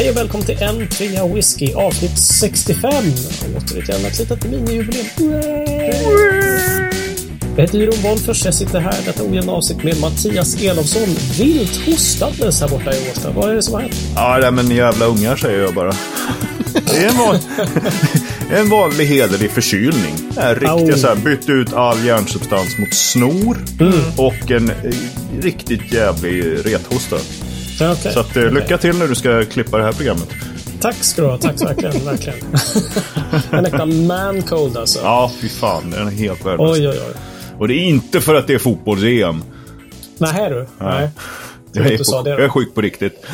Hej och välkommen till en trea whisky avsnitt 65. Återigen ett litet minijubileum. Jag heter Jeroen Wolffers. Jag sitter här i detta ojämna avsnitt med Mattias Elofsson. Vilt hostandes här borta i Årsta. Vad är det som har hänt? Ja, det men jävla ungar säger jag bara. Det är en, van... en vanlig hederlig förkylning. En riktig Au. så här, bytt ut all hjärnsubstans mot snor. Och en eh, riktigt jävlig rethosta. Okej. Så att, eh, lycka till när du ska klippa det här programmet. Tack ska du ha. Tack så verkligen. verkligen. en äkta man cold alltså. Ja, fy fan. Den är helt värdelös. Oj, oj, oj. Och det är inte för att det är fotbolls-EM. Nej, du. Nej. Jag, är på- det jag är sjuk på riktigt.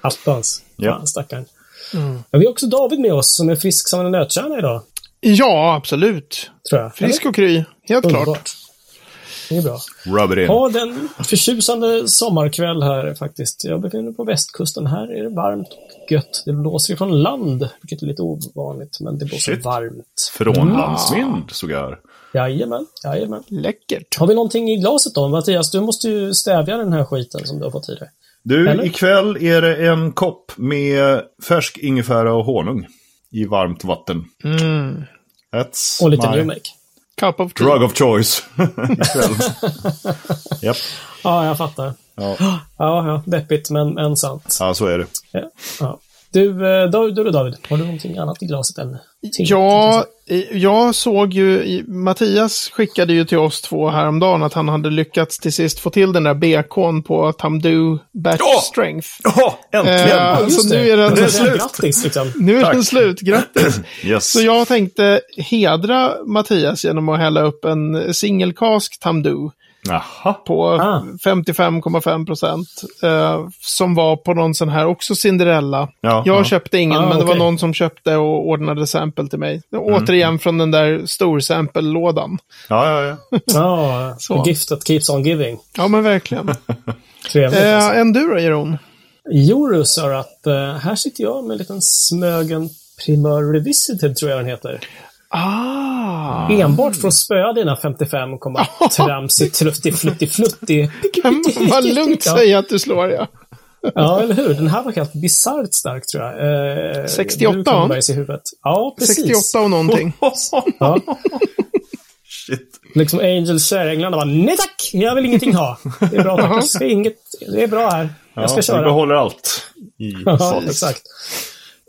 Attans. Ja. Fan, stackarn. Men vi har också David med oss som är frisk som en nötkärna idag. Ja, absolut. Tror jag. Frisk och kry. Helt klart. Det är bra. Rub it in. Ja, den förtjusande sommarkväll här faktiskt. Jag befinner mig på västkusten. Här är det varmt och gött. Det blåser ifrån land, vilket är lite ovanligt, men det blåser Shit. varmt. Från landsvind såg jag här. Jajamän, jajamän. Läckert. Har vi någonting i glaset då? Mattias, du måste ju stävja den här skiten som du har fått i dig. Du, Eller? ikväll är det en kopp med färsk ingefära och honung i varmt vatten. Mm. That's Och lite my new make. Cup of tea. drug of choice. Japp. Ja, jag fattar. Ja. Ja, ja, deppigt men, men sant. ja, så är det. Ja. Du, eh, du då, David, har du någonting annat i glaset än te? Ja, jag såg ju, Mattias skickade ju till oss två häromdagen att han hade lyckats till sist få till den där BK'n på Tamdu Batch Ja! Strength. Ja, äntligen! Eh, så det. nu är den Det slut. Grattis, liksom. Nu är Tack. den slut, grattis! yes. Så jag tänkte hedra Mattias genom att hälla upp en singelkask Tamdu Jaha. på Ah. 55,5 procent. Eh, som var på någon sån här, också Cinderella. Ja, jag ja. köpte ingen, Ah, men det var någon som köpte och ordnade sample till mig. Mm. Återigen från den där stor-sample-lådan. Ja, ja, ja. Ja, gift that keeps on giving. Ja, men verkligen. Trevligt. alltså. eh, en du då, Jeroen? Joru sa att eh, här sitter jag med en liten Smögen Primör Revisited, tror jag den heter. Ah! Enbart för att spöa dina 55, tramsig, trutti, flutti, flutti. Kan man lugnt säga att du slår, ja. Ja, eller hur? Den här var helt bisarrt stark, tror jag. Eh, 68, Du kommer bergs i huvudet. Ja, precis. 68 och någonting. Ja. Shit. Liksom Angels käränglarna bara, nej tack! Jag vill ingenting ha. Det är bra, tack. Jag ska inget, det är bra här. Jag ska Ja, köra. Vi behåller allt. I Ja, exakt.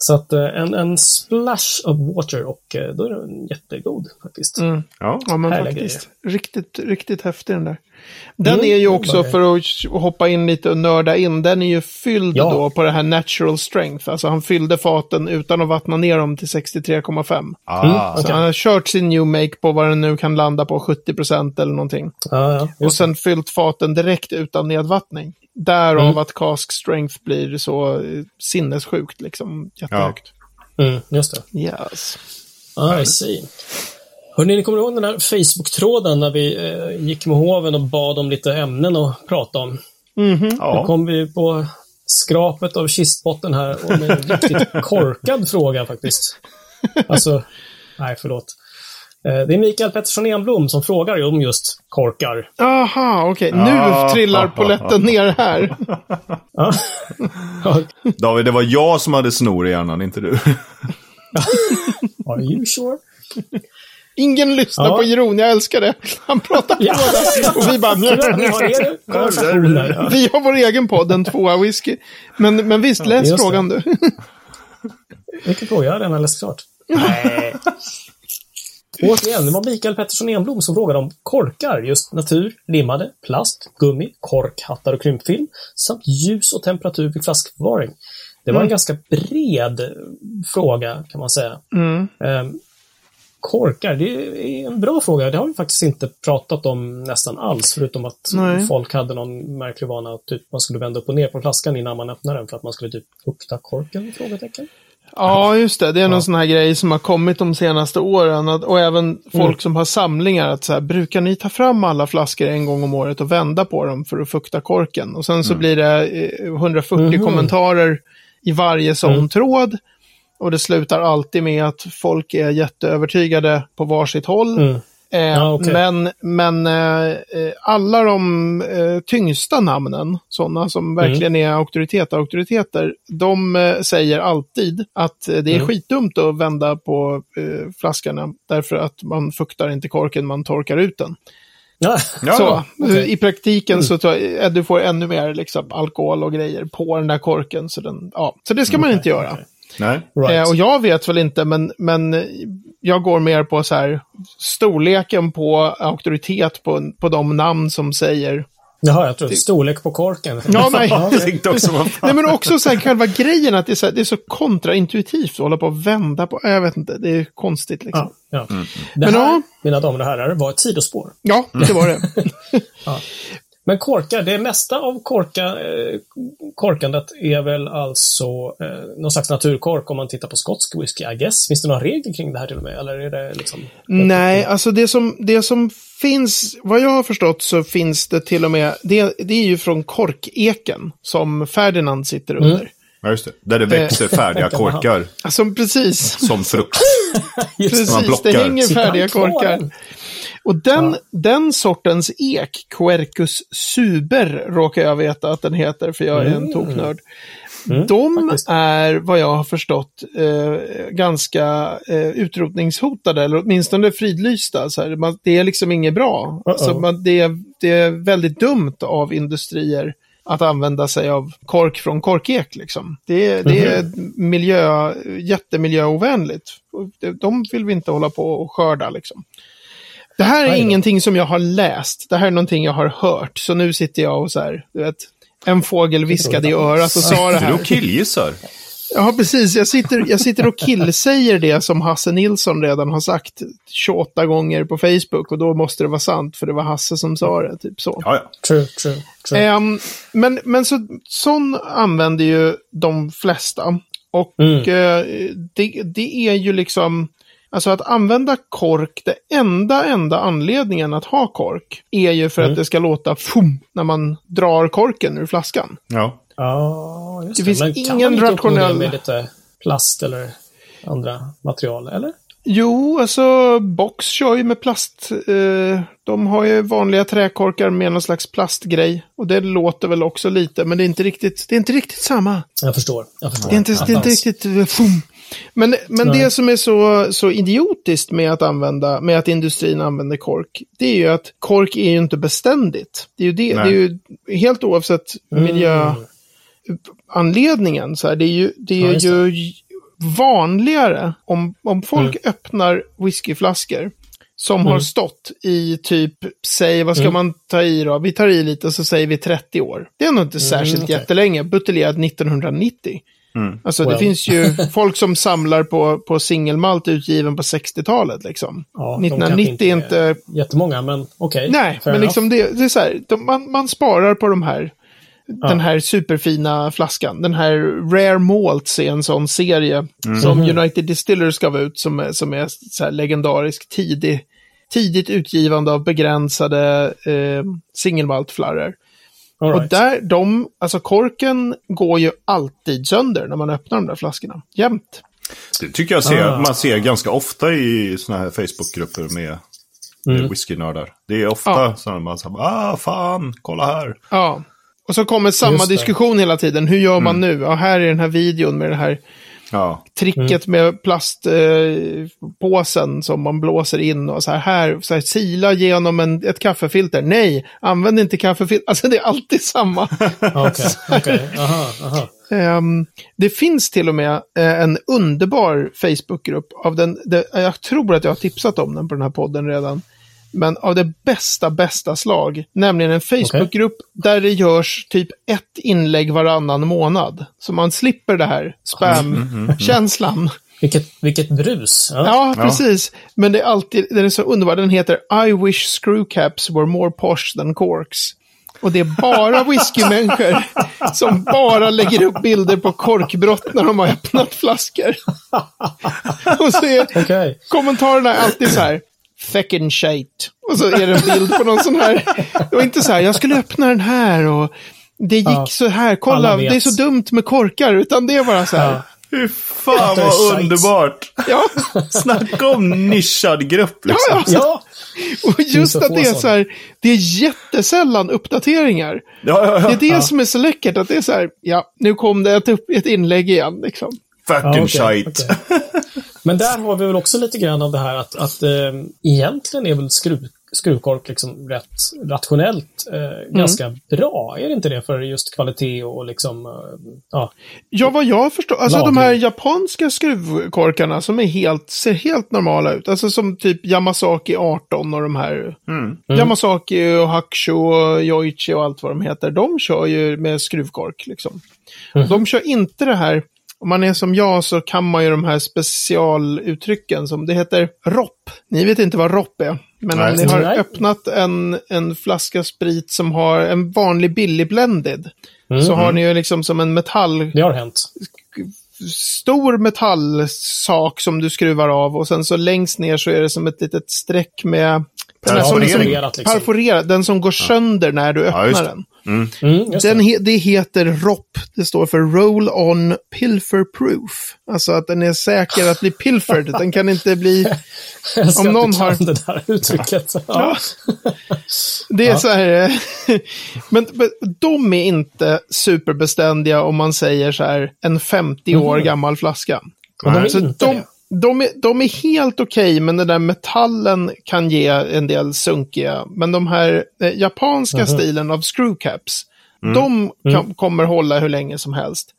Så att eh, en, en splash of water och eh, då är den jättegod faktiskt. Mm. Ja. Ja, men Härliga faktiskt. Riktigt, riktigt häftig den där. Den Mm, är ju också, för att hoppa in lite och nörda in, den är ju fylld Ja. då på det här natural strength. Alltså han fyllde faten utan att vattna ner dem till 63,5. Ah. Så Okej. han har kört sin new make på vad den nu kan landa på, 70% eller någonting. Ja, ja. Och sen fyllt faten direkt utan nedvattning. Därav Mm. att cask strength blir så eh, sinnessjukt liksom. Jättehögt. Mm, just det. Yes. I see. Hörrni, ni kommer ihåg den här Facebook-tråden när vi eh, gick med hoven och bad om lite ämnen att prata om? Då Ja. kom vi på skrapet av kistbotten här och med en riktigt korkad fråga faktiskt. Alltså, nej förlåt. Eh, Det är Mikael Pettersson Enblom som frågar om just korkar. Aha, okej. Ah. Nu trillar poletten ner här. Ja. David, det var jag som hade snor i hjärnan, inte du. Are you sure? Ingen lyssnar Ja. på Jeroen, jag älskar det. Han pratar på Ja. det. Och vi bara... Ja. Vi har vår egen podd, en tvåa whisky. Men, men visst, läs just det. frågan du. Vilken fråga? Jag har redan läst klart. Nej. Återigen, det var Mikael Pettersson Enblom som frågade om korkar. Just natur, limmade, plast, gummi, kork, hattar och krympfilm samt ljus och temperatur vid flaskförvaring. Det var en ganska bred fråga kan man säga. Mm. Ehm, korkar, det är en bra fråga. Det har vi faktiskt inte pratat om nästan alls, förutom att Nej. folk hade någon märklig vana att typ, man skulle vända upp och ner på flaskan innan man öppnade den för att man skulle typ lukta korken? Frågetecken. Ja, just det. Det är någon sån här grej som har kommit de senaste åren. Att, och även folk Mm. som har samlingar. Att så här, brukar ni ta fram alla flaskor en gång om året och vända på dem för att fukta korken? Och sen så blir det eh, 140 Mhm. kommentarer i varje sån Mm. tråd. Och det slutar alltid med att folk är jätteövertygade på varsitt håll. Mm. Eh, Ja, okej. Men, men eh, eh, alla de eh, tyngsta namnen, sådana som Mm. verkligen är auktoriteter, auktoriteter, de eh, säger alltid att eh, det är Mm. skitdumt att vända på eh, flaskorna därför att man fuktar inte korken, man torkar ut den. Ja. Så. Mm. i praktiken så tar, eh, du får ännu mer liksom, alkohol och grejer på den där korken. Så, den, ja. så det ska man inte göra. Nej. Right. Eh, och jag vet väl inte, men, men jag går mer på så här storleken på auktoritet på, på de namn som säger. Jaha, jag tror storlek på korken. Ja, nej. Nej, men också så här, själva grejen att det är så, här, det är så kontraintuitivt att hålla på och vända på. Jag vet inte, det är konstigt liksom. Ja, ja. Mm. Det Men här, ja. mina damer och herrar, var ett sidospår. Ja, det var det. Men korkar, det mesta av korka, eh, korkandet är väl alltså eh, någon slags naturkork om man tittar på skotsk whisky, I guess. Finns det några regler kring det här till och med? Eller är det liksom... Nej, alltså det som, det som finns, vad jag har förstått så finns det till och med, det, det är ju från korkeken som Ferdinand sitter under. Ja, just det. Där det växer färdiga man ha. korkar Alltså precis, som frukt. precis, man det hänger färdiga kvar korkar. Och den, den sortens ek, Quercus suber, råkar jag veta att den heter, för jag är en Mm. toknörd. Mm, De faktiskt. är, vad jag har förstått, eh, ganska eh, utrotningshotade, eller åtminstone fridlysta. Så här, man, det är liksom inget bra. Alltså, man, det, är, det är väldigt dumt av industrier att använda sig av kork från korkek. Liksom. Det, det är Mhm. miljö, jättemiljöovänligt. De vill vi inte hålla på och skörda. Liksom. Det här är ingenting som jag har läst. Det här är någonting jag har hört. Så nu sitter jag och så här, du vet, en fågel viskade i örat och sa det Du här. och killgissar. Ja, precis. Jag sitter, jag sitter och killsäger det som Hasse Nilsson redan har sagt 28 gånger på Facebook. Och då måste det vara sant, för det var Hasse som sa det. Typ så. Ja, ja. True, true, true. Ehm, men men så, sån använder ju de flesta. Och Mm. eh, det, det är ju liksom, alltså att använda kork, det enda, enda anledningen att ha kork är ju för Mm. att det ska låta fum när man drar korken ur flaskan. ja. Ja, just Det det. finns Men kan ingen man uppnå det rationell- med lite plast eller andra material, eller? Jo, alltså Box kör ju med plast. Eh, de har ju vanliga träkorkar med någon slags plastgrej. Och det låter väl också lite, men det är inte riktigt, det är inte riktigt samma. Jag förstår. Jag förstår. Det är inte, det är inte riktigt... eh, Fum. Men, men Nej. det som är så, så idiotiskt med att, använda, med att industrin använder kork, det är ju att kork är ju inte beständigt. Det är ju, det, det är ju helt oavsett Mm. miljöanledningen. Så här, det är ju, det är ju vanligare om, om folk Mm. öppnar whiskyflaskor som har stått i typ, säg vad ska Mm. man ta i då? Vi tar i lite så säger vi 30 år. Det är nog inte särskilt Mm, okej. jättelänge, buteljerad 1990. Mm. Alltså det Well. finns ju folk som samlar på, på singelmalt utgiven på 60-talet liksom. Ja, de 1990 kanske är inte... Jättemånga, men okej. Nej, fair men enough. liksom det, det är så här, de, man, man sparar på de här, den här superfina flaskan. Den här Rare Malts är en sån serie som United Distillers gav ut som, är- som är så här legendarisk tidig, tidigt utgivande av begränsade eh, singelmaltflarror. All Och right. där, de, alltså korken går ju alltid sönder när man öppnar de där flaskorna. Jämt. Det tycker jag ser, Ah. man ser ganska ofta i sådana här Facebookgrupper med mm. whiskynördar. Det är ofta Ja. sådana man säger, ah fan, kolla här. Ja. Och så kommer samma diskussion hela tiden. Hur gör man nu? Ja, här är den här videon med det här Ja, tricket med plastpåsen eh, som man blåser in och så här, här, så här sila genom en, ett kaffefilter. Nej, använd inte kaffefilter. Alltså det är alltid samma. Aha, aha. Ehm, det finns till och med eh, en underbar Facebookgrupp av den, det, jag tror att jag har tipsat om den på den här podden redan. Men av det bästa, bästa slag. Nämligen en Facebookgrupp där det görs typ ett inlägg varannan månad. Så man slipper det här spam-känslan. Vilket, vilket brus. Ja. Ja, precis. Men det är alltid, den är så underbar. Den heter I wish screwcaps were more posh than corks. Och det är bara whiskymänniskor som bara lägger upp bilder på korkbrott när de har öppnat flaskor. Och så är Okej. kommentarerna alltid så här. Feckin' shit. Och så är det en bild på någon sån här. Och inte så här, jag skulle öppna den här och det gick Ja. så här. Kolla, det är så dumt med korkar. Utan det är bara så här. Ja. Fy fan vad underbart! Ja, Snacka om nischad grupp liksom. ja, ja. Och just att det är så här, det är jättesällan uppdateringar. Ja, ja, ja. Det är det som är så läckert, att det är så här, ja, nu kom det ett, upp, ett inlägg igen liksom. Fucking Ja, okej, shite. okej. Men där har vi väl också lite grann av det här att, att eh, egentligen är väl skruv, skruvkork liksom rätt rationellt eh, ganska bra. Är det inte det för just kvalitet och liksom, eh, ja. Ja, vad jag förstår, alltså de Lagring. här japanska skruvkorkarna som är helt, ser helt normala ut. Alltså som typ Yamasaki 18 och de här. Yamasaki och Hakusho och Yoichi och allt vad de heter. De kör ju med skruvkork liksom. De kör inte det här, om man är som jag så kan man ju de här specialuttrycken som det heter ROP. Ni vet inte vad ROP är. Men Nej. om ni har Nej. öppnat en, en flaska sprit som har en vanlig billig blended. Så har ni ju liksom som en metall Det har hänt. stor metallsak som du skruvar av och sen så längst ner så är det som ett litet streck med som, liksom. perforerat, den som går sönder när du öppnar just det. den. Mm, just den det. he, det heter ROP, det står för Roll On Pilfer Proof. Alltså att den är säker att bli pilfered, den kan inte bli... Jag om någon har- det där uttrycket. Ja. Det är Ja. så här... eh, men, men de är inte superbeständiga om man säger så här en 50 år gammal flaska. Och de Så inte de, det. De, är, de är helt okej, men den där metallen kan ge en del sunkiga. Men de här eh, japanska Mhm. stilen av screwcaps, Mm. de kan, kommer hålla hur länge som helst.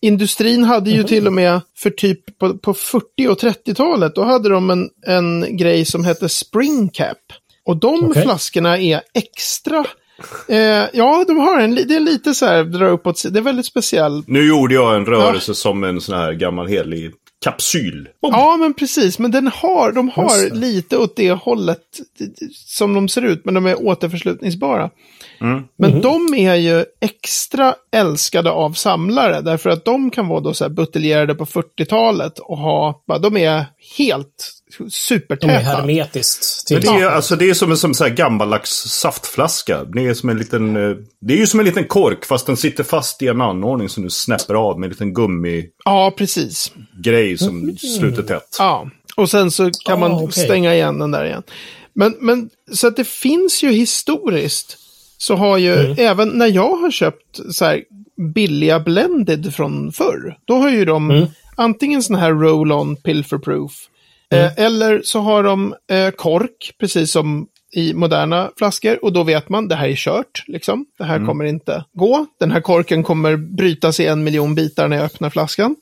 Industrin hade Mhm. ju till och med för typ på, på 40 och 30-talet, då hade de en, en grej som hette spring cap. Och de Okej. flaskorna är extra Eh, ja, de har en, det är lite så här, dra uppåt, det är väldigt speciell. Nu gjorde jag en rörelse som en sån här gammal helig kapsyl. Ja, men precis. Men den har, de har lite åt det hållet som de ser ut, men de är återförslutningsbara. Men de är ju extra älskade av samlare, därför att de kan vara då så här buteljerade på 40-talet och ha, bara, de är helt De är supertäta. hermetiskt Men till. det, är, alltså, det är som en som så här gammaldags saftflaska. Det är, som en liten, eh, det är ju som en liten kork fast den sitter fast i en anordning som du snäpper av med en liten gummigrej Ja, precis. som sluter tätt. Ja, och sen så kan Ah, man okej. stänga igen den där igen. Men, men så att det finns ju historiskt, så har ju Mm. även när jag har köpt så här billiga blended från förr, då har ju de Mm. antingen sån här roll-on pilferproof, Mm. eh, eller så har de eh, kork, precis som i moderna flaskor. Och då vet man, det här är kört, liksom. Det här kommer inte gå. Den här korken kommer brytas i en miljon bitar när jag öppnar flaskan.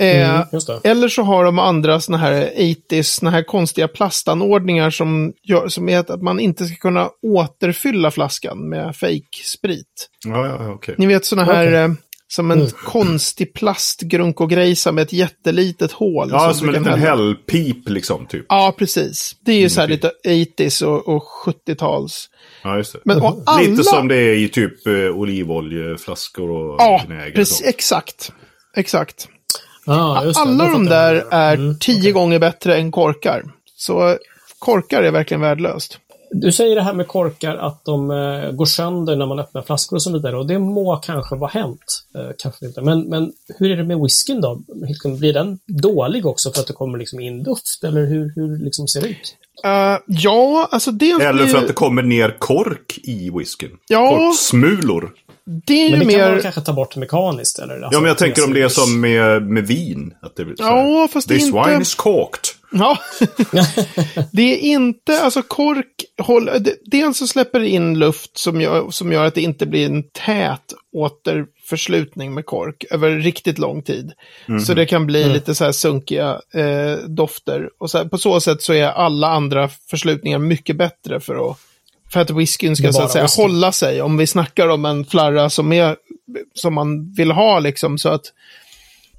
Eh, Mm, det. eller så har de andra såna här 80s, såna här konstiga plastanordningar som, gör, som är att man inte ska kunna återfylla flaskan med fake-sprit. Ja, ja, ja, okej. Ni vet såna här, Okej. eh, som en konstig plastgrunko-grejsa med ett jättelitet hål. Ja, som som en liten hällpip liksom, typ. Ja, precis. Det är ju så här lite 80s och, och 70-tals. Ja, just det. Men och alla... Lite som det är i typ eh, olivoljeflaskor och Ja, och precis. Exakt. Exakt. Ah, det. Alla de där är Mm, tio gånger bättre än korkar. Så korkar är verkligen värdelöst. Du säger det här med korkar att de eh, går sönder när man öppnar flaskor och så vidare. Och det må kanske vara hänt. Eh, kanske inte. Men, men hur är det med whiskyn då? Blir den dålig också för att det kommer liksom in luft? Eller hur, hur liksom ser det ut? Eh, ja, alltså det Eller för ju, att det kommer ner kork i whiskyn. Ja. Korksmulor. det är ju Men det kan man mer... kanske ta bort mekaniskt? Eller? Alltså, Ja, men jag tänker om det är som med, med vin. Att det blir Ja, fast det är This inte- wine is corked. Ja. det är inte, alltså kork, håll, det, dels så släpper det in luft som gör, som gör att det inte blir en tät återförslutning med kork över riktigt lång tid. Så det kan bli lite så här sunkiga eh, dofter. Och så här, på så sätt så är alla andra förslutningar mycket bättre för att för att whiskyn ska så att säga whisky. hålla sig. Om vi snackar om en flarra som är som man vill ha liksom så att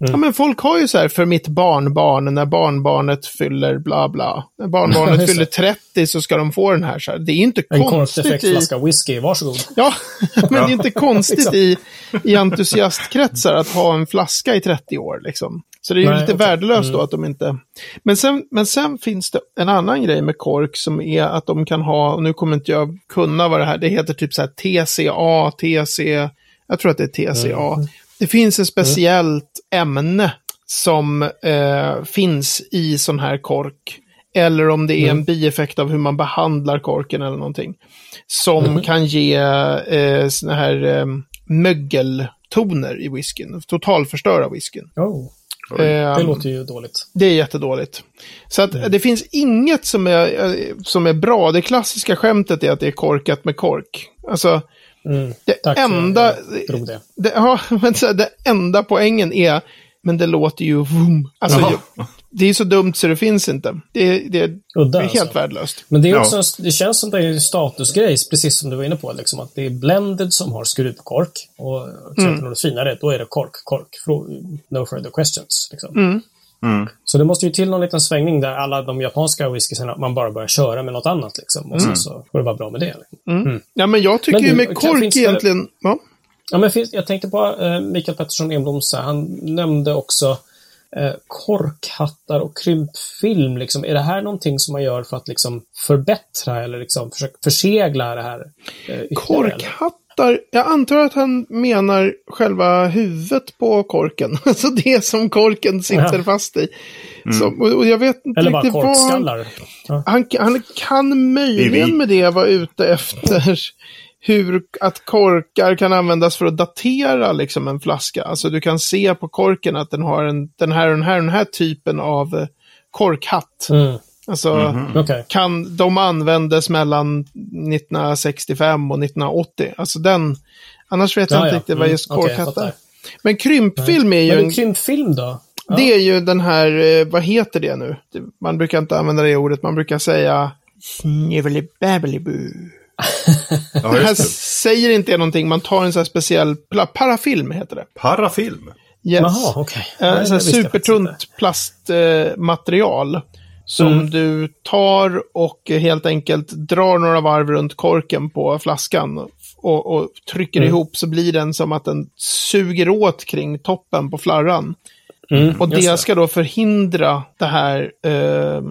Mm. Ja, men folk har ju så här för mitt barnbarn, när barnbarnet fyller bla bla. När barnbarnet fyller det. 30 så ska de få den här. Så här. Det är inte En konstigt korkdefekt i... flaska whisky, varsågod. Ja, men det är inte konstigt i, i entusiastkretsar att ha en flaska i 30 år. Liksom. Så det är ju Nej, lite okej. värdelöst då att de inte... Men sen, men sen finns det en annan grej med kork som är att de kan ha, och nu kommer inte jag kunna vad det här, det heter typ så här TCA, TC, jag tror att det är TCA. Det finns ett speciellt ämne som eh, finns i sån här kork. eller om det är en bieffekt av hur man behandlar korken eller någonting. Som kan ge eh, såna här eh, mögeltoner i whiskyn, totalförstöra whiskyn. Oh, Eh, det låter ju dåligt. det är jättedåligt. Så att det finns inget som är, eh, som är bra. Det klassiska skämtet är att det är korkat med kork. Alltså, Mm. det Tack för enda... att jag det. Det, ja, men så det enda poängen är, men det låter ju vroom. Alltså, ju- det är så dumt så det finns inte. Det, det, det Udda, är helt alltså. värdelöst. Men det, är Ja. också, en- det känns som det är en statusgrej, precis som du var inne på. Liksom, att det är blended som har skruvkork. Och till exempel något finare, då är det kork, kork. No further questions. Liksom. Mm. Så det måste ju till någon liten svängning där alla de japanska whiskyserna, man bara börjar köra med något annat. Liksom, och sen så får det vara bra med det. Liksom. Ja, men jag tycker Men ju med kork finns det- egentligen... Ja. Ja, men finns, jag tänkte på eh, Mikael Pettersson Enblom, han nämnde också eh, korkhattar och krympfilm. Liksom. Är det här någonting som man gör för att liksom, förbättra eller liksom, försöka försegla det här? Eh, ytterligare, Korkhattar, jag antar att han menar själva huvudet på korken. Alltså det som korken sitter Ja. fast i. Som, och och jag vet inte Eller bara riktigt vad han, korkskallar. Han, han kan möjligen med det vara ute efter hur att korkar kan användas för att datera liksom en flaska. Alltså du kan se på korken att den har en, den här och den här, den här typen av korkhatt. Mm. Alltså, Okej. kan de användes mellan 1965 och 1980. Alltså den, annars vet jag Ja, inte ja. riktigt vad Mm, just korkhatt fattar. är. Men krympfilm är ju Men en, krympfilm då? Ja. det är ju den här, eh, vad heter det nu? Man brukar inte använda det ordet, man brukar säga Snivelibabeliboo. Ja, Det här säger inte någonting, man tar en sån här speciell, parafilm heter det. Parafilm. Yes. Jaha, okej. Eh, jag faktiskt supertunt plastmaterial. Som Mm. du tar och helt enkelt drar några varv runt korken på flaskan. Och, och trycker Mm. ihop så blir den som att den suger åt kring toppen på flarran. Mm, Och det ska då förhindra det här eh,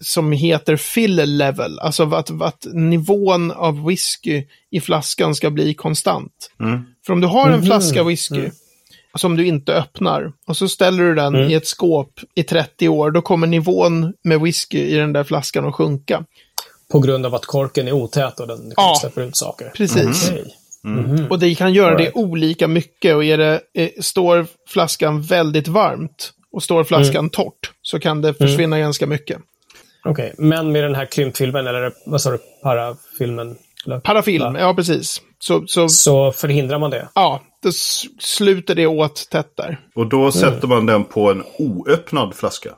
som heter fill level. Alltså att, att nivån av whisky i flaskan ska bli konstant. Mm. För om du har en Mhm. flaska whisky som du inte öppnar och så ställer du den Mm. i ett skåp i 30 år, då kommer nivån med whisky i den där flaskan att sjunka. På grund av att korken är otät och den Ja. släpper ut saker. Precis. Okej. Mhm. Och det kan göra Alright. det olika mycket och är det, är, står flaskan väldigt varmt och står flaskan Mm. torrt så kan det försvinna ganska mycket. Okej, men med den här krympfilmen, eller vad sa du, parafilmen? Parafilm, ja precis. Så, så Så förhindrar man det? ja, s- sluter det åt tätt där. Och då sätter man den på en oöppnad flaska.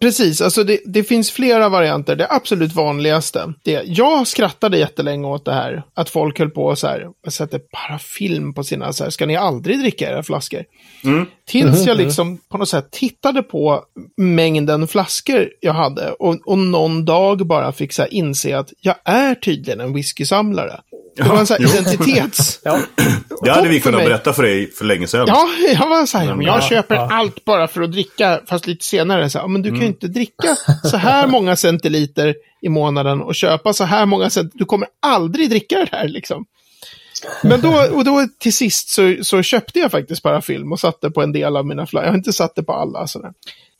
Precis, alltså det, det finns flera varianter. Det absolut vanligaste, det, jag skrattade jättelänge åt det här. Att folk höll på och så här, och sätter parafilm på sina, så här, ska ni aldrig dricka era flaskor? Tills jag liksom på något sätt tittade på mängden flaskor jag hade och, och någon dag bara fick så här inse att jag är tydligen en whiskysamlare. Det var en sån här identitets... Ja. Det hade vi kunnat berätta för dig för länge sedan. Ja, jag var så här, men jag ja, köper ja. allt bara för att dricka, fast lite senare. Så här, "Ja, men du kan ju Mm. inte dricka så här många centiliter i månaden och köpa så här många centiliter. Du kommer aldrig dricka det här liksom. Men då, och då till sist så, så köpte jag faktiskt parafilm och satte på en del av mina flaggor. Jag har inte satt det på alla. Sådär.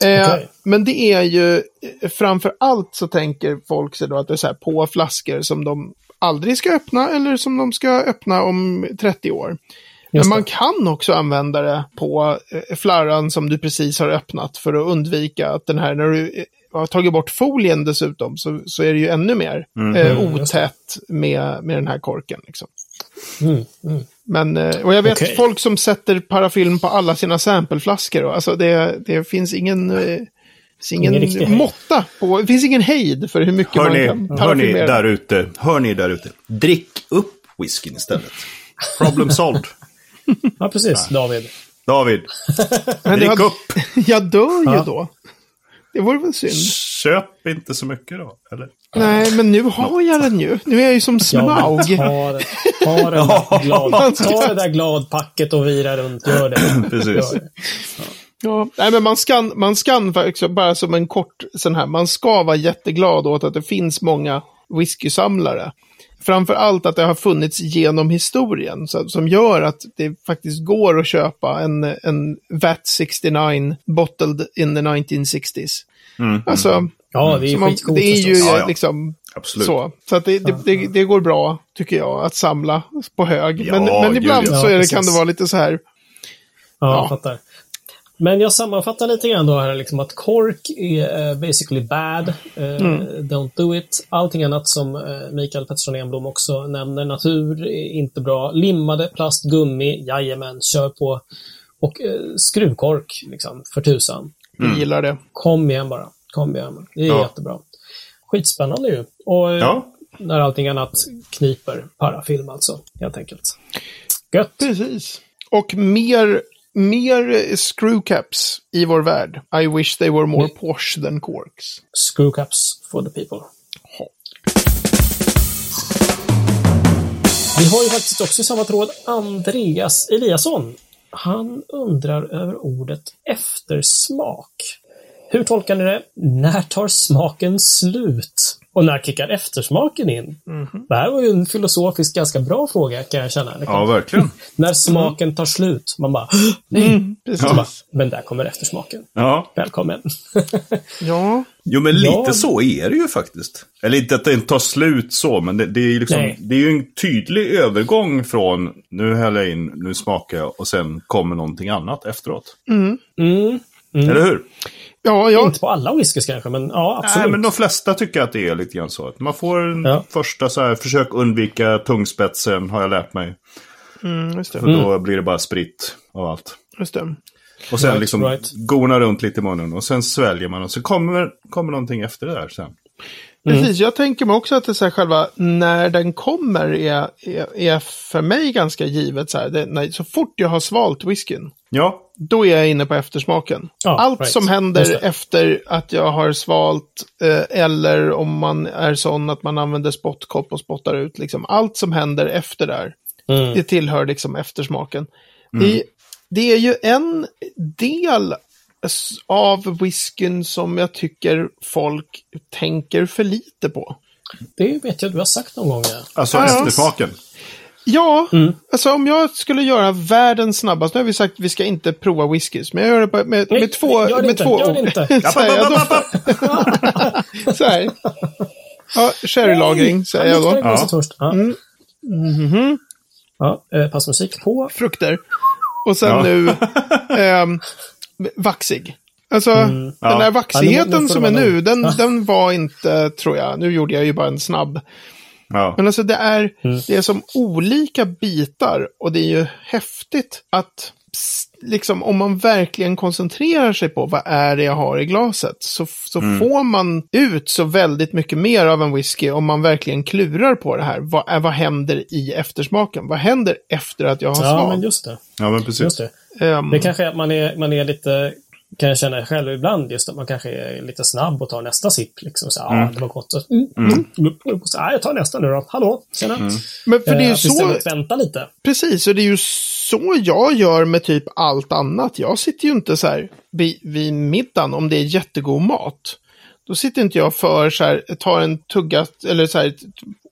Eh. Men det är ju, eh, framför allt så tänker folk sig då att det är så här på flaskor som de aldrig ska öppna eller som de ska öppna om 30 år. Men man kan också använda det på eh, flarran som du precis har öppnat för att undvika att den här, när du eh, har tagit bort folien dessutom, så, så är det ju ännu mer eh, Mm, just det. otätt med, med den här korken. Liksom. Mm, mm. Men, eh, och jag vet Okej. folk som sätter parafilm på alla sina sampleflaskor. Alltså det, det finns ingen, eh, finns ingen, Ingen måtta på, det finns ingen hejd för hur mycket Hör man ni, kan hör ni där ute, hör ni där ute. Drick upp whiskyn istället. Problem solved. Ja, precis. David. David, Men drick har- upp. Jag dör ju Ja. då. Det vore väl synd. Köp inte så mycket då, eller? Nej, men nu har jag den ju. Nu är jag ju som Ja, Smaug. men ta, det- ta, det där glad, ta det där gladpacket och vira runt. Gör det. Precis. Gör det. Ja, nej men man ska, man ska faktiskt, bara som en kort sån här, man ska vara jätteglad åt att det finns många whiskysamlare. Framför allt att det har funnits genom historien, så, som gör att det faktiskt går att köpa en, en VAT 69 bottled in the 1960s. Mm. Alltså, Ja, det är man, det är ju. Ja, ja. liksom Absolut. så. Så att det, det, det, det går bra, tycker jag, att samla på hög. Ja, men, men ibland ja. så är det, Ja, kan det vara lite så här. Ja, Ja. jag fattar. Men jag sammanfattar lite grann då här liksom att kork är eh, basically bad. eh, Don't do it. Allting annat som eh, Mikael Pettersson Enblom också nämner. Natur är inte bra. Limmade, plast, gummi, jajamän, kör på. Och skruvkork, liksom, för tusan. Vi gillar det. Kom igen bara. Kom igen. Det är Ja. jättebra. Skitspännande ju. Och Ja. när allting annat kniper. Parafilm alltså, helt enkelt. Gött. Precis. Och mer, mer screwcaps i vår värld. I wish they were more posh than corks. Screwcaps for the people. Vi har ju faktiskt också i samma tråd Andreas Eliasson. Han undrar över ordet eftersmak. Hur tolkar ni det? När tar smaken slut? Och när kickar eftersmaken in? Det här var ju en filosofiskt ganska bra fråga kan jag känna. Ja, verkligen. När smaken tar slut. Man bara, nej. Precis. Så bara, Men där kommer eftersmaken. Ja. Välkommen. Ja. Jo, men lite Ja. så är det ju faktiskt. Eller inte att det inte tar slut så, men det, det är ju liksom, det är ju en tydlig övergång från nu häller jag in, nu smakar jag och sen kommer någonting annat efteråt. Mm. Eller hur? Ja, ja. Inte på alla whiskys kanske, men ja, absolut. Nej, men de flesta tycker att det är lite grann så. Att man får en Ja. första så här, försök undvika tungspetsen, har jag lärt mig. Mm, just det. För då blir det bara spritt av allt. Just det. Och sen Right, liksom right. gona runt lite i munnen och sen sväljer man och så kommer, kommer någonting efter det där sen. Precis, jag tänker mig också att det så här själva när den kommer är, är, är för mig ganska givet. Så, här, det, när, så fort jag har svalt whiskyn, Ja, då är jag inne på eftersmaken. Ja, Allt right. som händer efter att jag har svalt eh, eller om man är sån att man använder spottkopp och spottar ut. Liksom, allt som händer efter där, Mm. det tillhör liksom eftersmaken. Det, det är ju en del av whiskyn som jag tycker folk tänker för lite på. Det vet jag du har sagt någon gång. Ja. alltså Ja. eftersmaken. Ja, Mm. alltså om jag skulle göra världens snabbaste, nu har vi sagt att vi ska inte prova whiskys, men jag gör det bara med, Nej, med två, gör det med inte, två gör det inte. så här, jag doftar. så här. Ja, sherrylagring säger jag Ja. då. Ja. Ja. Mm. Mhm. Ja, eh, passmusik på. Frukter. Och sen Ja. nu ehm, vaxig. Alltså, den Ja. där Ja, vaxigheten nu- nu får som är nu, den, Ja. den var inte, tror jag, nu gjorde jag ju bara en snabb. Ja. Men alltså det är, Mm. det är som olika bitar och det är ju häftigt att liksom om man verkligen koncentrerar sig på vad är det jag har i glaset så, så får man ut så väldigt mycket mer av en whisky om man verkligen klurar på det här. Vad, är, vad händer i eftersmaken? Vad händer efter att jag har Ja, men svalt? just det. ja, men precis. Just det. Ehm, Det kanske är att man är, man är lite, kan jag känna själv ibland, just att man kanske är lite snabb och tar nästa sipp. Liksom, så, ja, det var gott. Så, mm, mm. Mm. Så, ja, jag tar nästa nu då. Hallå, tjena. men för det är Eh, så, vänta lite. precis, och det är ju så jag gör med typ allt annat. Jag sitter ju inte så här vid, vid middagen om det är jättegod mat. Då sitter inte jag för så här, tar en tugga, eller så här,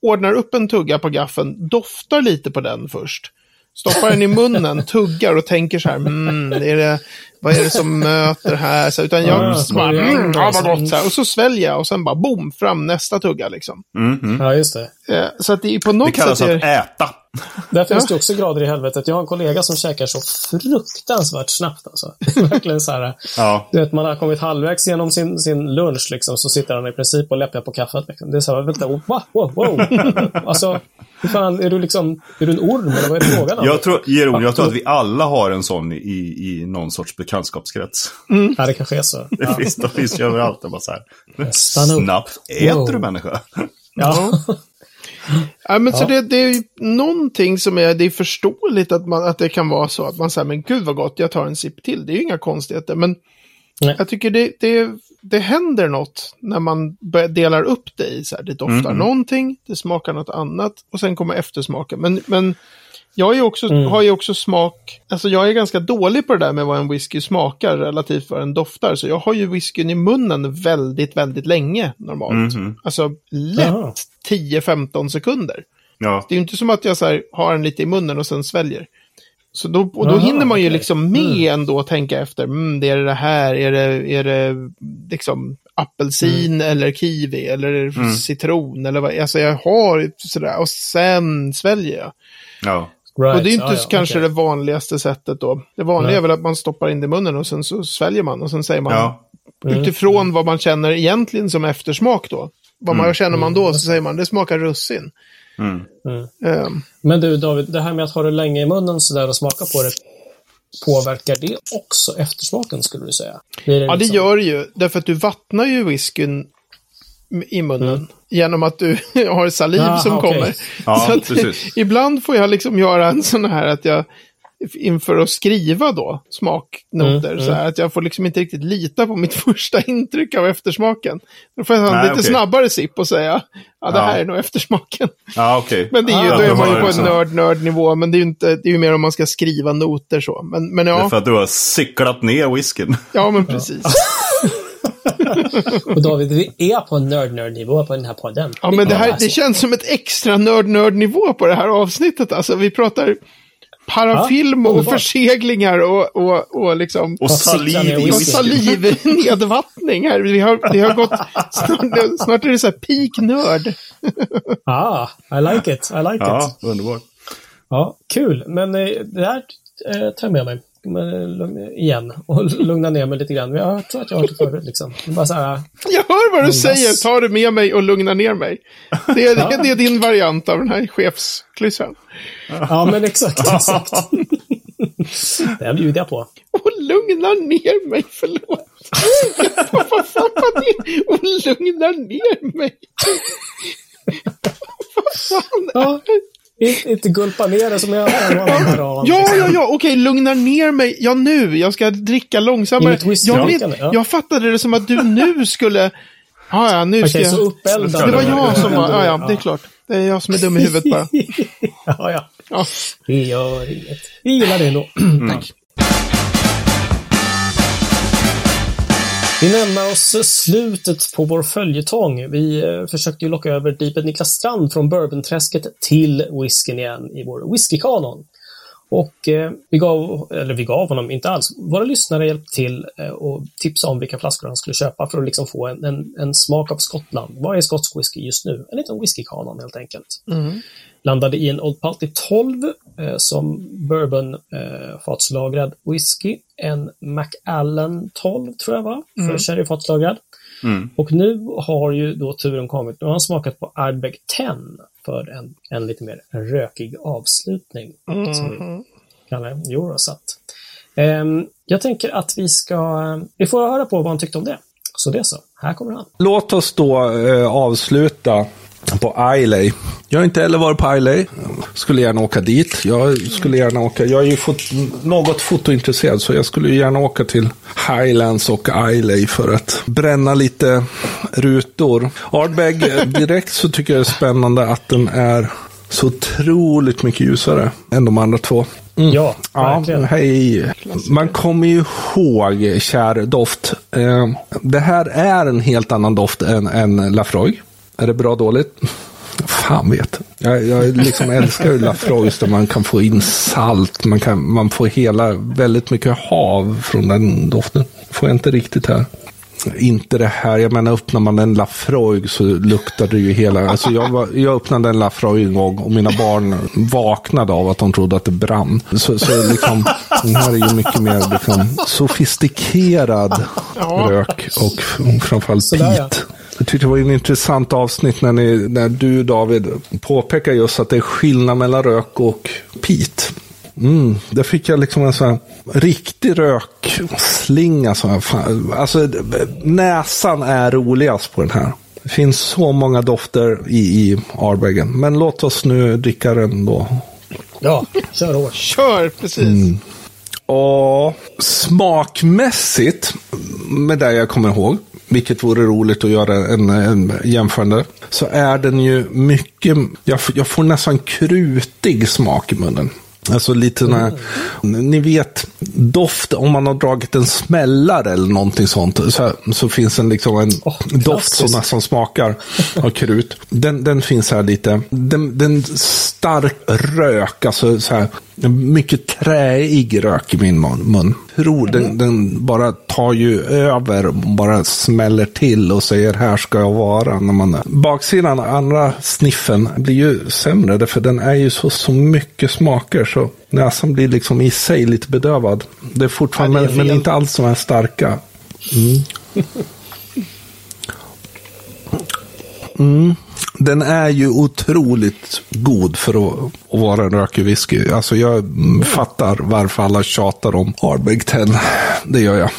ordnar upp en tugga på gaffeln, doftar lite på den först. Stoppar den i munnen, tuggar och tänker så här, mm, är det, vad är det som möter här? Så, utan jag bara, mm, ja, och vad så. gott. Så här, och så sväljer jag och sen bara boom, fram nästa tugga liksom. Mm, mm. Ja, just det. Eh, så att det är på Det något kallas sätt... att Är, äta. Där finns det också grader i helvetet. Jag har en kollega som käkar så fruktansvärt snabbt. Alltså. Verkligen så här. Ja. Du vet, man har kommit halvvägs genom sin, sin lunch, liksom, så sitter han i princip och läppar på kaffet. Liksom. Det är så här, vänta, wow, wow, wow. alltså, hur fan, är du liksom, är du en orm eller vad är det frågan om? Jag tror, Jeroen, jag tror att vi alla har en sån i, i någon sorts bekantskapskrets. Ja, det kanske är så. Det Ja. finns, de finns ju överallt. Det är bara så här. Stanna upp. Snabbt äter Wow. du människa. Ja. Ja, men så Ja. det, det är ju någonting som är, det är förståeligt att, man, att det kan vara så att man säger, men gud vad gott, jag tar en sipp till. Det är ju inga konstigheter, men Nej. jag tycker det, det, det händer något när man delar upp det i så här, det doftar Mm. någonting, det smakar något annat och sen kommer eftersmaken. Men, men jag är också, Mm. har ju också smak, alltså jag är ganska dålig på det där med vad en whisky smakar relativt vad den doftar. Så jag har ju whiskyn i munnen väldigt, väldigt länge normalt. Mhm. Alltså lätt Jaha. 10-15 sekunder. Ja. Det är ju inte som att jag så här, har den lite i munnen och sen sväljer. Så då, och då Jaha, hinner man ju okej. liksom med ändå att tänka efter. Mm, det är det här, är det, är det liksom apelsin eller kiwi eller citron eller vad, alltså jag har sådär och sen sväljer jag. Ja. Right. och det är inte ja, ja, kanske okej. det vanligaste sättet då. Det vanliga Nej. är väl att man stoppar in det i munnen och sen så sväljer man och sen säger man Ja. Mm. utifrån vad man känner egentligen som eftersmak då. Vad Mm. man känner man då så säger man det smakar russin. Mm. Ehm, Men du David, det här med att ha det länge i munnen sådär och smaka på det, påverkar det också eftersmaken skulle du säga? Blir Ja, det liksom- gör det ju. Därför att du vattnar ju whiskyn i munnen. Genom att du har saliv Jaha, som okej. kommer. Ja, så att, ibland får jag liksom göra en sån här att jag inför att skriva då smaknoter. Mm, så här, att jag får liksom inte riktigt lita på mitt första intryck av eftersmaken. Då får jag ta en lite okej. snabbare sipp och säga ja, det Ja. här är nog eftersmaken. Ja, okej. Men det är ju, Ah, då är man ju på en liksom- nörd-nörd-nivå. Men det är ju inte, det är ju mer om man ska skriva noter så. Men, men Det är ja, för att du har sicklat ner whiskyn. ja men precis. Och David, vi är på nörd-nörd-nivå på den här podden. Ja, men det, här, är det känns som ett extra nörd-nörd-nivå på det här avsnittet. Alltså, vi pratar parafilm Ja, och förseglingar och, och, och liksom... Och saliv och whisky? whiskyn. saliv, nedvattning här. Vi har, vi har gått... Snart, snart är det så här peak nörd. Ah, I like it. I like it. Ja, underbart. Ja, kul. Men eh, det där eh, tar jag med mig igen och lugna ner mig lite grann. Jag tror att jag har hört det förut. Liksom. Det är Bara så här, Jag hör vad du Andas. säger. Ta det med mig och lugna ner mig. Det är, det, det är din variant av den här chefsklyschan. ja, men exakt. exakt. det här bjuder jag på. Och lugna ner mig, förlåt. Vad fan det? Och lugna ner mig. Vad fan Ja, inte, inte gulpa ner det som jag bra. Ja, ja, ja, okej, lugna ner mig. Ja, nu. Jag ska dricka långsammare. Jag, Ja. vet, Ja. jag fattade det som att du nu skulle... Ja, ja, nu ska jag... Det var jag som var... Ja, Ja. det är klart. Det är jag som är dum i huvudet bara. ja, ja. Ja. Det gör inget. Vi gillar det ändå. Tack. Vi närmar oss slutet på vår följetong. Vi eh, försökte ju locka över Deeped Niklas Strand från Bourbonträsket till whiskyn igen i vår whiskykanon. Och eh, vi gav, eller vi gav honom inte alls, våra lyssnare hjälpte till eh, och tipsa om vilka flaskor han skulle köpa för att liksom få en, en, en smak av Skottland. Vad är skotsk whisky just nu? En liten whiskykanon helt enkelt mm landade i en Old Paltry 12 eh, som bourbon eh, fatslagrad whisky. En Macallan 12 tror jag var, för sherryfatslagrad. Mm. Och nu har ju då turen kommit. Nu har han smakat på Ardbeg 10 för en, en lite mer rökig avslutning. Som vi kallar den. Eurosat. Ehm, jag tänker att vi ska... Vi får höra på vad han tyckte om det. Så det så. Här kommer han. Låt oss då eh, avsluta på Islay. Jag har inte heller varit på Islay. Skulle gärna åka dit. Jag skulle gärna åka. Jag är ju fot något fotointresserad så jag skulle gärna åka till Highlands och Islay för att bränna lite rutor. Ardbeg, direkt så tycker jag det är spännande att den är så otroligt mycket ljusare än de andra två. Ja, Ja, verkligen. hej. Man kommer ju ihåg, kär doft. Eh, det här är en helt annan doft än, än Lafroig. Är det bra dåligt? Fan vet. Jag, jag liksom älskar ju Lafroig där man kan få in salt. Man, kan, man får hela, väldigt mycket hav från den doften. får jag inte riktigt här. Inte det här, jag menar öppnar man en Lafroig så luktar det ju hela. Alltså jag, var, jag öppnade en Lafroig en gång och mina barn vaknade av att de trodde att det brann. Så, så liksom, den här är ju mycket mer liksom, sofistikerad Ja. rök och framförallt Sådär, ja. Jag tyckte det var en intressant avsnitt när, ni, när du David påpekar just att det är skillnad mellan rök och pit. Mm, där fick jag liksom en sån här riktig rökslinga. Så här, fan, alltså, näsan är roligast på den här. Det finns så många dofter i, i Ardbegen. Men låt oss nu dricka den då. Ja, kör hårt. Kör, precis. Mm. Och smakmässigt, med det jag kommer ihåg, vilket vore roligt att göra en, en jämförande, så är den ju mycket, jag, jag får nästan krutig smak i munnen. Alltså lite när, ni vet, doft, om man har dragit en smällare eller någonting sånt, så, så finns en, liksom en Åh, doft som nästan smakar av krut. Den, den finns här lite. Den, den stark rök, alltså så här, mycket träig rök i min mun. Tror den, den bara tar ju över, bara smäller till och säger här ska jag vara. När man, baksidan, andra sniffen, blir ju sämre. För den är ju så, så mycket smaker. Så näsan blir liksom i sig lite bedövad. Det är fortfarande, Ja, det är men, inte alls de här starka. Den är ju otroligt god för att, att vara en rökig whisky. Alltså jag fattar varför alla tjatar om Ardbeg 10. Det gör jag.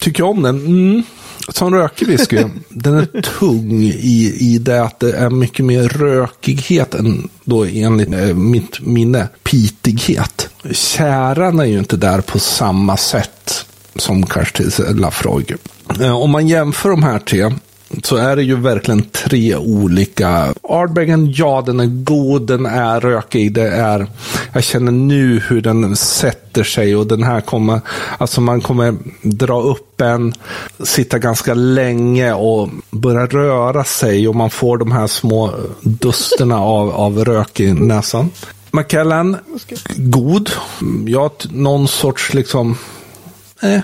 Tycker jag om den? Mm. Som rökig whisky, den är tung i, i det att det är mycket mer rökighet än då enligt eh, mitt minne pitighet. Käran är ju inte där på samma sätt som kanske till Lafroig. Eh, Om man jämför de här tre så är det ju verkligen tre olika. Ardbeggen, ja den är god, den är rökig, det är, jag känner nu hur den sätter sig och den här kommer, alltså man kommer dra upp en, sitta ganska länge och börja röra sig och man får de här små dusterna av, av rök i näsan. Macallan, god. Ja, någon sorts liksom, eh,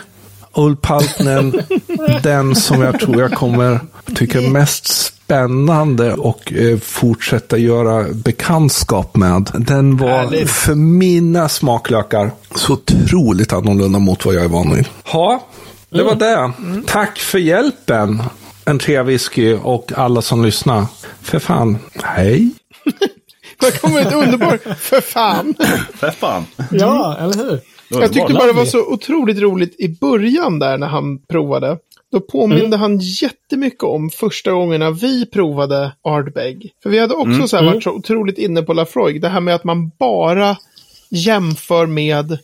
Old Paltnen, den som jag tror jag kommer tycka mest spännande och eh, fortsätta göra bekantskap med. Den var Härligt. för mina smaklökar så otroligt annorlunda mot vad jag är van vid. Ja, det var det. Tack för hjälpen. En tre whisky och alla som lyssnar. För fan, hej. Det kommer ett underbart, för fan. För fan. Ja, eller hur? Jag tyckte bara det var så otroligt roligt i början där när han provade. Då påminde han jättemycket om första gångerna vi provade Ardbeg. För vi hade också så här varit så otroligt inne på Lafroig. Det här med att man bara jämför med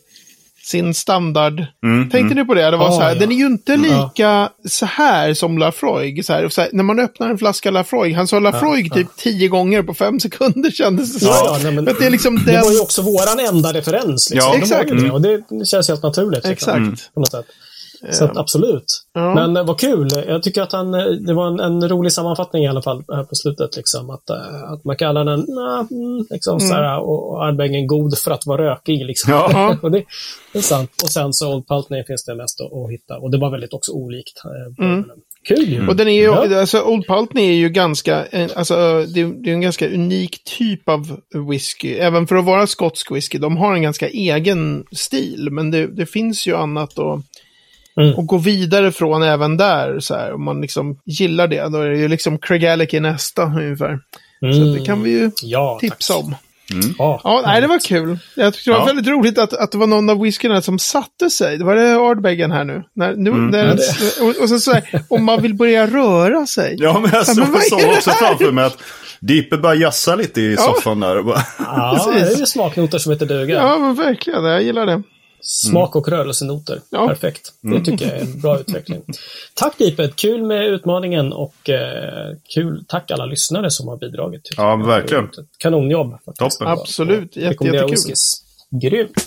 sin standard. Tänkte ni på det? Det var Ja, så här, ja. den är ju inte lika så här som Lafroig. Så här, så här, när man öppnar en flaska Lafroig, han sa Lafroig typ tio gånger på fem sekunder kändes det som. Ja, ja, nej, men- att det är liksom Det den... var ju också våran enda referens. Liksom. Ja, Det exakt. det, Och det känns helt naturligt. Liksom, Exakt. På något sätt. Så att, absolut. Ja. Men eh, vad kul. Jag tycker att han, eh, det var en, en rolig sammanfattning i alla fall här på slutet. Liksom, att, eh, att McAllanen, nah, mm, liksom, så här, och, och Ardbeggen god för att vara rökig. Liksom. Ja. och det, det är sant. Och sen så Old Paltney finns det mest att, att hitta. Och det var väldigt också olikt. eh, Kul ju. Och den är ju, Ja. alltså Old Paltney är ju ganska, eh, alltså det, är- det är en ganska unik typ av whisky. Även för att vara skotsk whisky, de har en ganska egen stil. Men det, det finns ju annat att, Mm. att gå vidare från även där. Så här, om man liksom gillar det, då är det ju liksom Craig i nästa ungefär. Så det kan vi ju Ja, tipsa tack. om. Ja, Ja, nej, det var kul. Jag tyckte det var Ja. väldigt roligt att, att det var någon av whiskyna som satte sig. Det var det Ardbeggen här nu. När, nu när, och, och så, så här, om man vill börja röra sig. Ja, men jag Ja, såg så också framför mig att Deeper börjar jassa lite i soffan där. Och bara, ja det är ju smaknoter som heter duga. Ja, men verkligen. Jag gillar det. Smak och rörelsenoter. Ja. Perfekt. Det tycker jag är en bra utveckling. Tack Deeped, kul med utmaningen och eh, kul, tack alla lyssnare som har bidragit. Ja, verkligen. Kanonjobb. faktiskt. Toppen. Absolut. Jätte, jättekul. Grymt.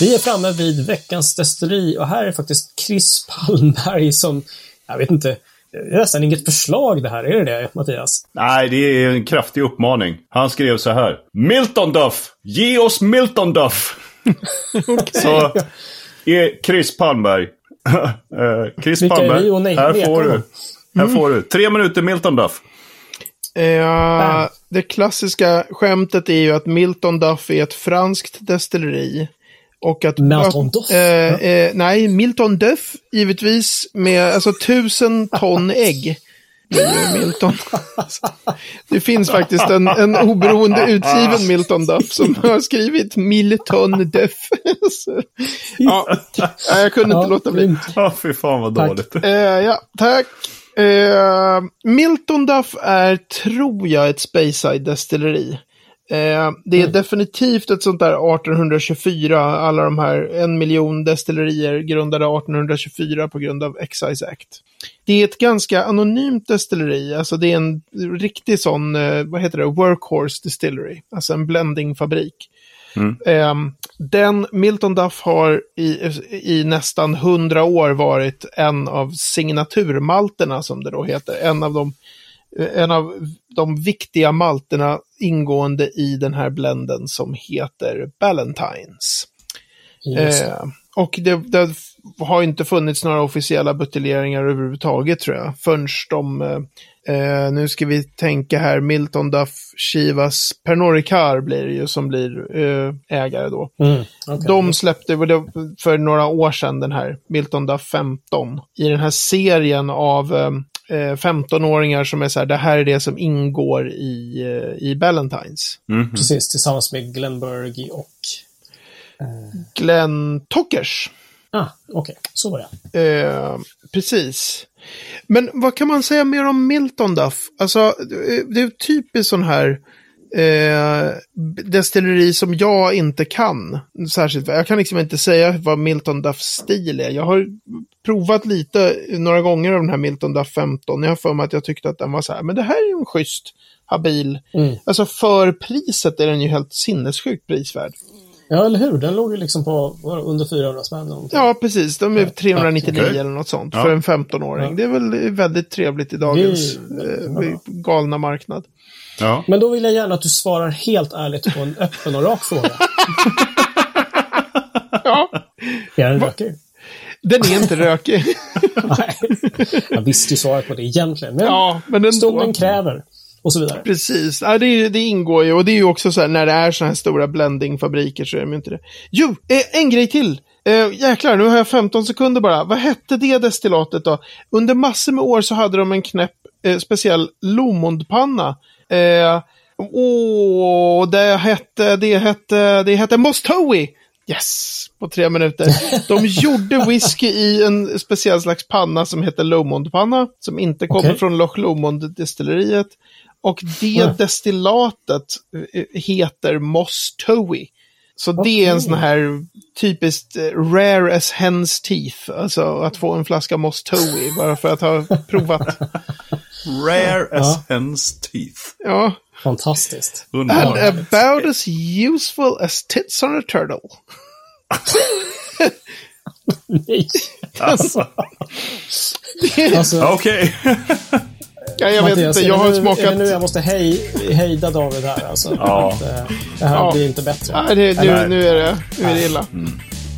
Vi är framme vid veckans destilleri och här är faktiskt Chris Palmberg som, jag vet inte, det är nästan inget förslag det här, är det det Mattias? Nej, det är en kraftig uppmaning. Han skrev så här. Milton Duff! Ge oss Milton Duff! Så, är Chris Palmberg. Eh, Chris Vilka Palmberg, nej- här får du. Här får du. Tre minuter Milton Duff. Eh, det klassiska skämtet är ju att Milton Duff är ett franskt destilleri. Och att... Milton Duff? Eh, eh, nej, Milton Duff, givetvis, med alltså tusen ton ägg. Milton. Det finns faktiskt en, en oberoende utgiven Milton Duff som har skrivit Milton Duff. Ja, jag kunde inte Ja, låta bli. Ja, fy fan vad Tack. dåligt. Eh, ja, tack. Eh, Milton Duff är, tror jag, ett Speyside destilleri. Eh, det är definitivt ett sånt där 1824, alla de här en miljon destillerier grundade 1824 på grund av Excise Act. Det är ett ganska anonymt destilleri, alltså det är en riktig sån, eh, vad heter det, workhorse distillery, alltså en blendingfabrik. Eh, den Milton Duff har i, i nästan hundra år varit en av signaturmalterna som det då heter. En av de en av de viktiga malterna ingående i den här blenden som heter Ballantines. Just. Eh, och det, det har inte funnits några officiella buteljeringar överhuvudtaget tror jag. Förrän de, eh, eh, nu ska vi tänka här, Milton Duff, Chivas, Pernod Ricard blir det ju som blir eh, ägare då. Mm, okej. De släppte för några år sedan den här Milton Duff 15. I den här serien av eh, 15-åringar som är så här, det här är det som ingår i, eh, i Ballantines. Mhm. Precis, tillsammans med Glenberg och... Glenn Tockers. Ah, okej. Så var det. Eh, precis. Men vad kan man säga mer om Milton Duff? Alltså, det det är typiskt sån här eh, destilleri som jag inte kan särskilt. Jag kan liksom inte säga vad Milton Duffs stil är. Jag har provat lite några gånger av den här Milton Duff 15. Jag har för mig att jag tyckte att den var så här, men det här är ju en schysst, habil. Mm. Alltså för priset är den ju helt sinnessjukt prisvärd. Ja, eller hur? Den låg ju liksom på under 400 spänn. Ja, precis. De är 399 Okej. eller något sånt Ja. för en 15-åring. Ja. Det är väl väldigt trevligt i dagens är eh, galna marknad. Ja. Men då vill jag gärna att du svarar helt ärligt på en öppen och rak fråga. Ja, Är den rökig? den är inte rökig. Nej. Jag visste ju svaret på det egentligen. Men ja, men ändå. stunden kräver. Och så vidare. Precis, ja, det, det ingår ju. Och det är ju också så här, när det är sådana här stora blendingfabriker så är de ju inte det. Jo, eh, en grej till. Eh, jäklar, nu har jag 15 sekunder bara. Vad hette det destillatet då? Under massor med år så hade de en knäpp eh, speciell Lomondpanna. Eh, åh, det hette, det hette, det hette Mostowi. Yes, på tre minuter. De gjorde whisky i en speciell slags panna som heter Lomondpanna. Som inte kommer Okej. från Loch Lomond-destilleriet. Och det Mm. destillatet eh, heter Mostowi. Så det är en sån här typiskt eh, rare as hen's teeth. Alltså att få en flaska Mostowi bara för att ha provat. Rare as Ja. hen's teeth. Ja. Fantastiskt. And Underbart. about as useful as tits on a turtle. Nej. Alltså. Alltså, Okej. Ja, jag vet Mattias, inte, är jag har nu, Är det nu smakat... jag måste hej, hejda David här alltså? Ja. Att, eh, det här Ja. blir inte bättre. Nej, det, nu, Nej. nu är det, nu är det illa.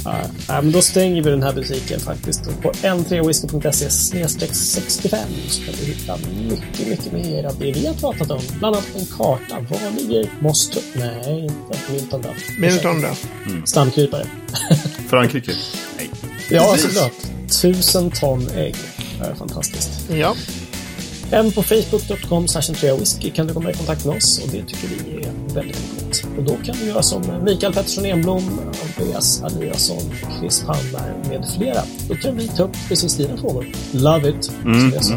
Ja, nej, men då stänger vi den här butiken faktiskt. På n3whisky.se 65 så kan du hitta mycket, mycket mer av det vi har pratat om. Bland annat en karta. Var ligger Mosto? Nej, inte Milton Duff. Milton då. Stamkrypare. Frankrike. Nej. Ja, såklart. Tusen ton ägg. Det är fantastiskt. Ja. Även på facebook.com whisky kan du komma i kontakt med oss och det tycker vi är väldigt roligt. Och då kan du göra som Mikael Pettersson Enblom, Andreas Eliasson, Chris Palmer med flera. Då kan vi ta upp precis dina frågor. Love it, som jag sa.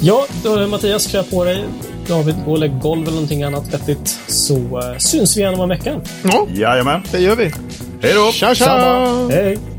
Ja, då, Mattias, klä på dig. David, gå och lägg golv eller någonting annat vettigt. Så uh, syns vi igen om en vecka. ja, Jajamän. det gör vi. Hej då! Tja, tja! Hej!